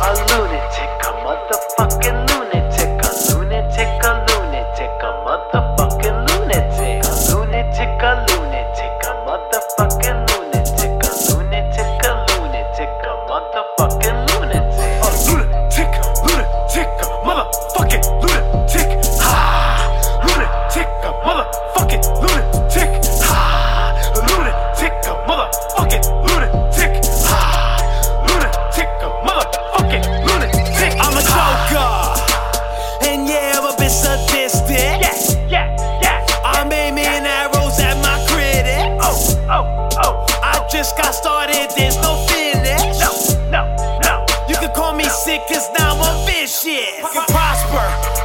A lunatic, a motherfucking there's no finish. No, no, no. You can call me Sid, cause now I'm vicious. Fucking prosper,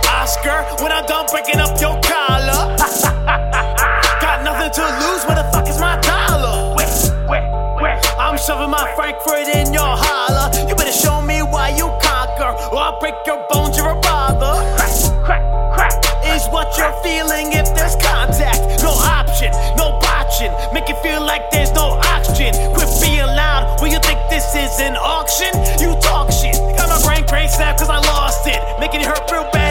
Oscar, when I'm done breaking up your collar. Got nothing to lose, where the fuck is my dollar? Wait, wait, wait. I'm shoving my Frankfurt in your holler. You better show me why you conquer, or I'll break your bones, you're a bother. Real bad,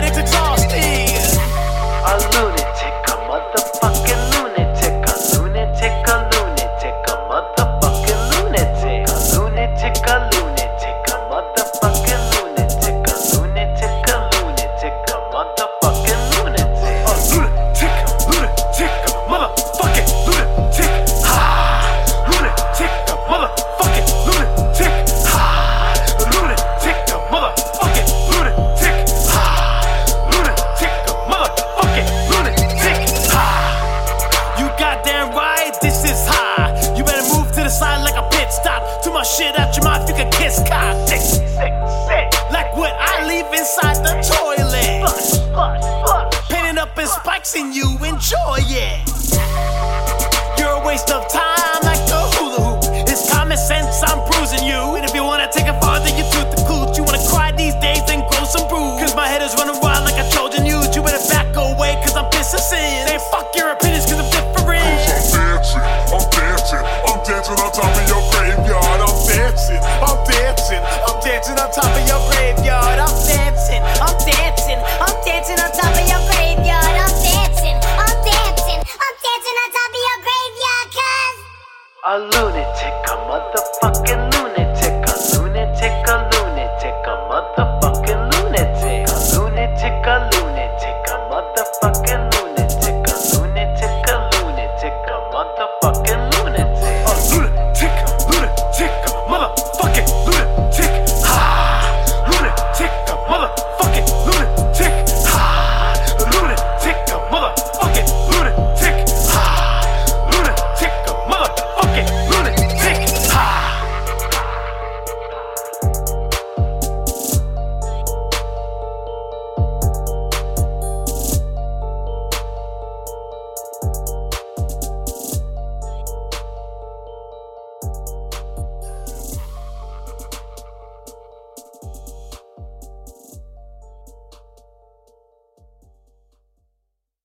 this is high. You better move to the side like a pit stop. Too much shit out your mouth, you can kiss cock. Sick, sick, sick. Like what I leave inside the toilet. Flush, flush, flush. Painting up in spikes and you enjoy it. You're a waste of time a lunatic, a motherfucker.